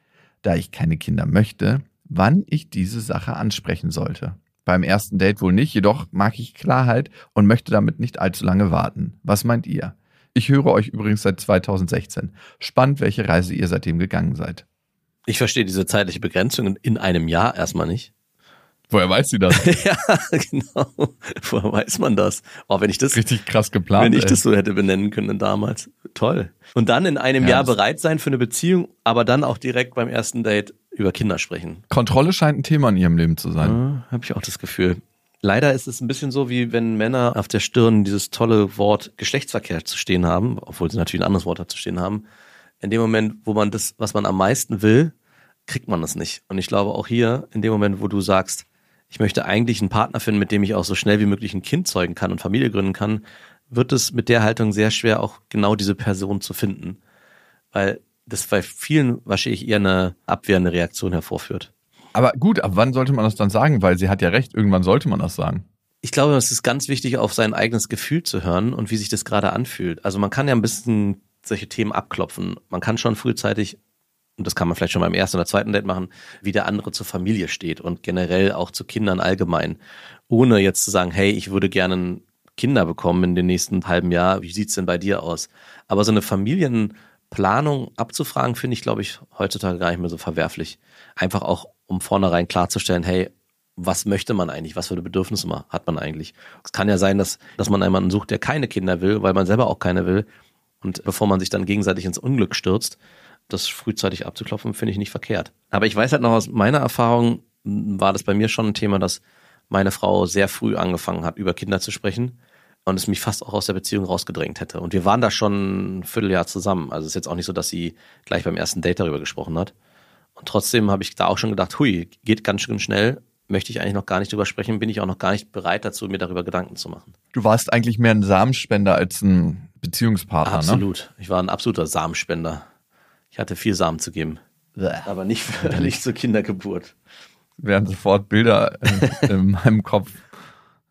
da ich keine Kinder möchte, wann ich diese Sache ansprechen sollte. beim ersten Date wohl nicht, jedoch mag ich Klarheit und möchte damit nicht allzu lange warten. Was meint ihr? Ich höre euch übrigens seit 2016. Spannend, welche Reise ihr seitdem gegangen seid. Ich verstehe diese zeitliche Begrenzung in einem Jahr erstmal nicht. Woher weiß sie das? *laughs* ja, genau. Woher weiß man das? Oh, wenn ich das, Richtig krass geplant. wenn ich ey. das so hätte benennen können damals. Toll. Und dann in einem Ja, Jahr bereit sein für eine Beziehung, aber dann auch direkt beim ersten Date über Kinder sprechen. Kontrolle scheint ein Thema in ihrem Leben zu sein. Ja, Habe ich auch das Gefühl. Leider ist es ein bisschen so, wie wenn Männer auf der Stirn dieses tolle Wort Geschlechtsverkehr zu stehen haben, obwohl sie natürlich ein anderes Wort dazu stehen haben. In dem Moment, wo man das, was man am meisten will, kriegt man das nicht. Und ich glaube auch hier, in dem Moment, wo du sagst, ich möchte eigentlich einen Partner finden, mit dem ich auch so schnell wie möglich ein Kind zeugen kann und Familie gründen kann, wird es mit der Haltung sehr schwer, auch genau diese Person zu finden. Weil das bei vielen wahrscheinlich eher eine abwehrende Reaktion hervorführt. Aber gut, ab wann sollte man das dann sagen? Weil sie hat ja recht, irgendwann sollte man das sagen. Ich glaube, es ist ganz wichtig, auf sein eigenes Gefühl zu hören und wie sich das gerade anfühlt. Also man kann ja ein bisschen solche Themen abklopfen. Man kann schon frühzeitig, und das kann man vielleicht schon beim ersten oder zweiten Date machen, wie der andere zur Familie steht und generell auch zu Kindern allgemein. Ohne jetzt zu sagen, hey, ich würde gerne Kinder bekommen in den nächsten halben Jahr. Wie sieht's denn bei dir aus? Aber so eine Familienplanung abzufragen, finde ich, glaube ich, heutzutage gar nicht mehr so verwerflich. Einfach auch, um vornherein klarzustellen, hey, was möchte man eigentlich? Was für Bedürfnisse hat man eigentlich? Es kann ja sein, dass, dass man jemanden sucht, der keine Kinder will, weil man selber auch keine will. Und bevor man sich dann gegenseitig ins Unglück stürzt, das frühzeitig abzuklopfen, finde ich nicht verkehrt. Aber ich weiß halt noch aus meiner Erfahrung, war das bei mir schon ein Thema, dass meine Frau sehr früh angefangen hat, über Kinder zu sprechen und es mich fast auch aus der Beziehung rausgedrängt hätte. Und wir waren da schon ein Vierteljahr zusammen. Also es ist jetzt auch nicht so, dass sie gleich beim ersten Date darüber gesprochen hat. Und trotzdem habe ich da auch schon gedacht, hui, geht ganz schön schnell, möchte ich eigentlich noch gar nicht drüber sprechen, bin ich auch noch gar nicht bereit dazu, mir darüber Gedanken zu machen. Du warst eigentlich mehr ein Samenspender als ein Beziehungspartner, Absolut. Ich war ein absoluter Samenspender. Ich hatte viel Samen zu geben. Aber nicht, für, *laughs* nicht zur Kindergeburt. Wären sofort Bilder in, *laughs* in meinem Kopf,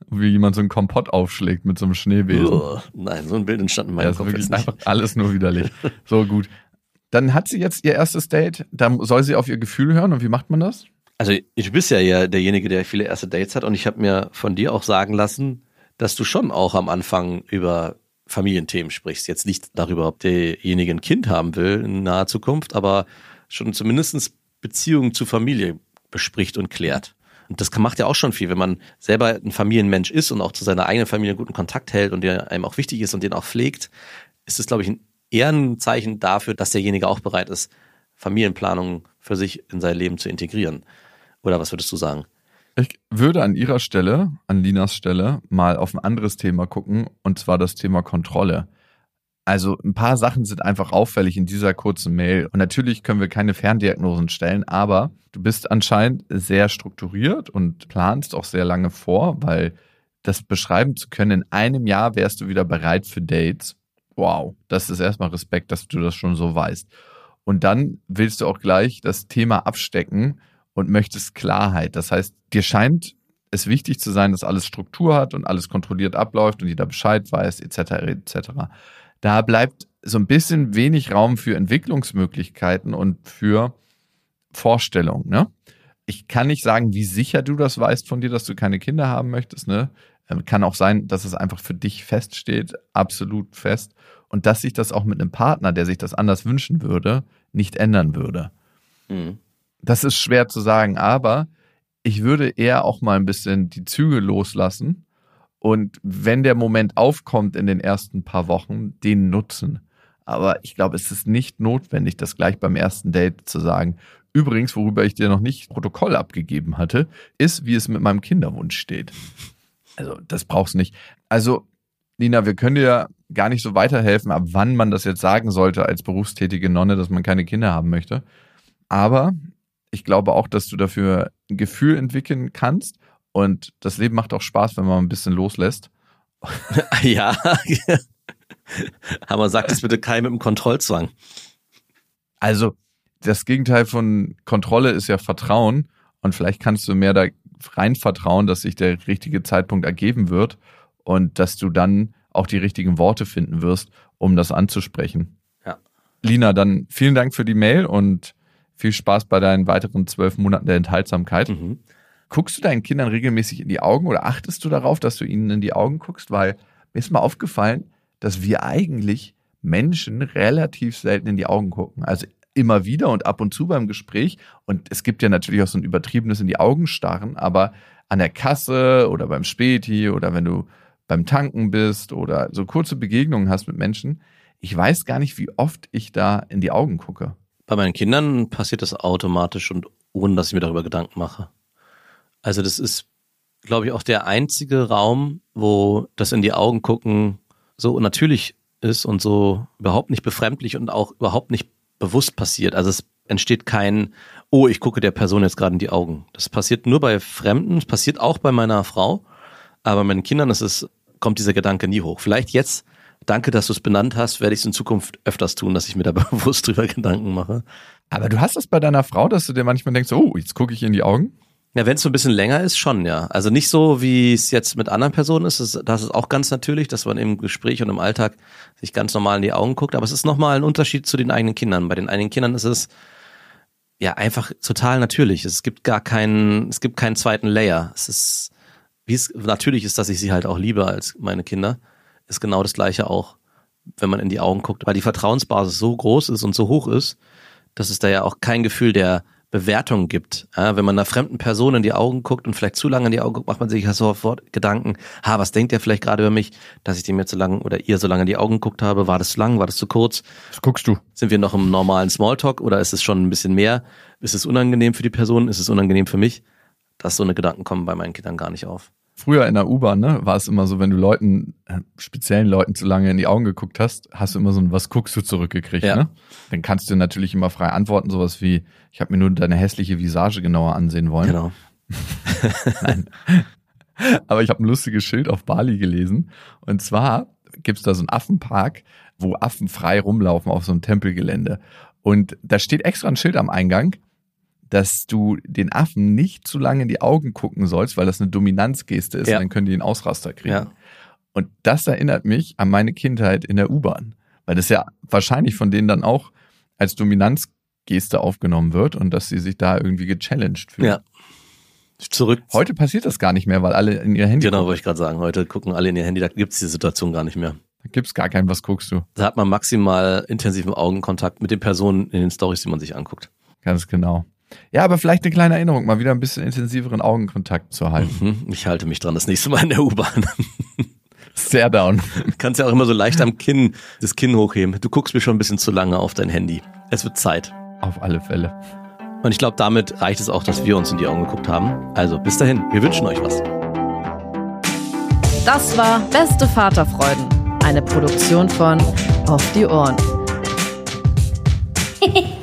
wie jemand so einen Kompott aufschlägt mit so einem Schneebesen. Nein, so ein Bild entstand in Ja, meinem ist Kopf wirklich jetzt nicht. einfach alles nur widerlich. *laughs* So gut. Dann hat sie jetzt ihr erstes Date. Da soll sie auf ihr Gefühl hören. Und wie macht man das? Also du bist ja ja derjenige, der viele erste Dates hat und ich habe mir von dir auch sagen lassen, dass du schon auch am Anfang über Familienthemen sprichst. Jetzt nicht darüber, ob derjenige ein Kind haben will in naher Zukunft, aber schon zumindestens Beziehungen zu Familie bespricht und klärt. Und das macht ja auch schon viel, wenn man selber ein Familienmensch ist und auch zu seiner eigenen Familie guten Kontakt hält und der einem auch wichtig ist und den auch pflegt, ist es, glaube ich, ein Ehrenzeichen dafür, dass derjenige auch bereit ist, Familienplanung für sich in sein Leben zu integrieren. Oder was würdest du sagen? Ich würde an ihrer Stelle, an Linas Stelle, mal auf ein anderes Thema gucken, und zwar das Thema Kontrolle. Also ein paar Sachen sind einfach auffällig in dieser kurzen Mail. Und natürlich können wir keine Ferndiagnosen stellen, aber du bist anscheinend sehr strukturiert und planst auch sehr lange vor, weil das beschreiben zu können, in einem Jahr wärst du wieder bereit für Dates. Wow, das ist erstmal Respekt, dass du das schon so weißt. Und dann willst du auch gleich das Thema abstecken und möchtest Klarheit. Das heißt, dir scheint es wichtig zu sein, dass alles Struktur hat und alles kontrolliert abläuft und jeder Bescheid weiß, etc. etc. Da bleibt so ein bisschen wenig Raum für Entwicklungsmöglichkeiten und für Vorstellungen. Ne? Ich kann nicht sagen, wie sicher du das weißt von dir, dass du keine Kinder haben möchtest. Ne? Ähm, Kann auch sein, dass es einfach für dich feststeht, absolut fest. Und dass sich das auch mit einem Partner, der sich das anders wünschen würde, nicht ändern würde. Mhm. Das ist schwer zu sagen, aber ich würde eher auch mal ein bisschen die Züge loslassen und wenn der Moment aufkommt in den ersten paar Wochen, den nutzen. Aber ich glaube, es ist nicht notwendig, das gleich beim ersten Date zu sagen. Übrigens, worüber ich dir noch nicht Protokoll abgegeben hatte, ist, wie es mit meinem Kinderwunsch steht. Also, das brauchst du nicht. Also, Nina, wir können dir gar nicht so weiterhelfen, ab wann man das jetzt sagen sollte als berufstätige Nonne, dass man keine Kinder haben möchte. Aber ich glaube auch, dass du dafür ein Gefühl entwickeln kannst. Und das Leben macht auch Spaß, wenn man ein bisschen loslässt. *laughs* Ja. Aber sag das bitte keinem mit dem Kontrollzwang. Also, das Gegenteil von Kontrolle ist ja Vertrauen. Und vielleicht kannst du mehr da rein vertrauen, dass sich der richtige Zeitpunkt ergeben wird und dass du dann auch die richtigen Worte finden wirst, um das anzusprechen. Ja. Lina, dann vielen Dank für die Mail und viel Spaß bei deinen weiteren zwölf Monaten der Enthaltsamkeit. Mhm. Guckst du deinen Kindern regelmäßig in die Augen oder achtest du darauf, dass du ihnen in die Augen guckst? Weil mir ist mal aufgefallen, dass wir eigentlich Menschen relativ selten in die Augen gucken. Also immer wieder und ab und zu beim Gespräch. Und es gibt ja natürlich auch so ein übertriebenes in die Augen starren, aber an der Kasse oder beim Späti oder wenn du beim Tanken bist oder so kurze Begegnungen hast mit Menschen, ich weiß gar nicht, wie oft ich da in die Augen gucke. Bei meinen Kindern passiert das automatisch und ohne, dass ich mir darüber Gedanken mache. Also das ist, glaube ich, auch der einzige Raum, wo das in die Augen gucken so natürlich ist und so überhaupt nicht befremdlich und auch überhaupt nicht bewusst passiert. Also es entsteht kein, oh, ich gucke der Person jetzt gerade in die Augen. Das passiert nur bei Fremden, es passiert auch bei meiner Frau, aber bei meinen Kindern ist es, kommt dieser Gedanke nie hoch. Vielleicht jetzt, danke, dass du es benannt hast, werde ich es in Zukunft öfters tun, dass ich mir da *laughs* bewusst drüber Gedanken mache. Aber du hast das bei deiner Frau, dass du dir manchmal denkst, oh, jetzt gucke ich in die Augen? Ja, wenn es so ein bisschen länger ist, schon, ja. Also nicht so, wie es jetzt mit anderen Personen ist. Das, das ist auch ganz natürlich, dass man im Gespräch und im Alltag sich ganz normal in die Augen guckt. Aber es ist nochmal ein Unterschied zu den eigenen Kindern. Bei den eigenen Kindern ist es ja einfach total natürlich. Es gibt gar keinen, es gibt keinen zweiten Layer. Es ist, wie es natürlich ist, dass ich sie halt auch liebe als meine Kinder, ist genau das Gleiche auch, wenn man in die Augen guckt. Weil die Vertrauensbasis so groß ist und so hoch ist, dass es da ja auch kein Gefühl der Bewertung gibt. Ja, wenn man einer fremden Person in die Augen guckt und vielleicht zu lange in die Augen guckt, macht man sich ja sofort Gedanken, ha, was denkt der vielleicht gerade über mich, dass ich dem jetzt so lange oder ihr so lange in die Augen geguckt habe? War das zu lang? War das zu kurz? Was guckst du? Sind wir noch im normalen Smalltalk oder ist es schon ein bisschen mehr? Ist es unangenehm für die Person? Ist es unangenehm für mich? Dass so eine Gedanken kommen bei meinen Kindern gar nicht auf. Früher in der U-Bahn, ne, war es immer so, wenn du Leuten, äh, speziellen Leuten zu lange in die Augen geguckt hast, hast du immer so ein Was guckst du zurückgekriegt, Ja. ne? Dann kannst du natürlich immer frei antworten, sowas wie, ich habe mir nur deine hässliche Visage genauer ansehen wollen. Genau. Nein. *laughs* Aber ich habe ein lustiges Schild auf Bali gelesen. Und zwar gibt's da so einen Affenpark, wo Affen frei rumlaufen auf so einem Tempelgelände. Und da steht extra ein Schild am Eingang, dass du den Affen nicht zu lange in die Augen gucken sollst, weil das eine Dominanzgeste ist. Ja. Und dann können die einen Ausraster kriegen. Ja. Und das erinnert mich an meine Kindheit in der U-Bahn. Weil das ja wahrscheinlich von denen dann auch als Dominanzgeste aufgenommen wird und dass sie sich da irgendwie gechallenged fühlen. Ja. Zurück. Heute passiert das gar nicht mehr, weil alle in ihr Handy Genau, gucken. wollte ich gerade sagen. Heute gucken alle in ihr Handy, da gibt's die Situation gar nicht mehr. Da gibt's gar keinen, was guckst du? Da hat man maximal intensiven Augenkontakt mit den Personen in den Stories, die man sich anguckt. Ganz genau. Ja, aber vielleicht eine kleine Erinnerung, mal wieder ein bisschen intensiveren Augenkontakt zu halten. Mhm. Ich halte mich dran, das nächste Mal in der U-Bahn. *laughs* Sehr down. Du kannst ja auch immer so leicht am Kinn das Kinn hochheben. Du guckst mir schon ein bisschen zu lange auf dein Handy. Es wird Zeit. Auf alle Fälle. Und ich glaube, damit reicht es auch, dass wir uns in die Augen geguckt haben. Also bis dahin, wir wünschen euch was. Das war Beste Vaterfreuden, eine Produktion von Auf die Ohren. *laughs*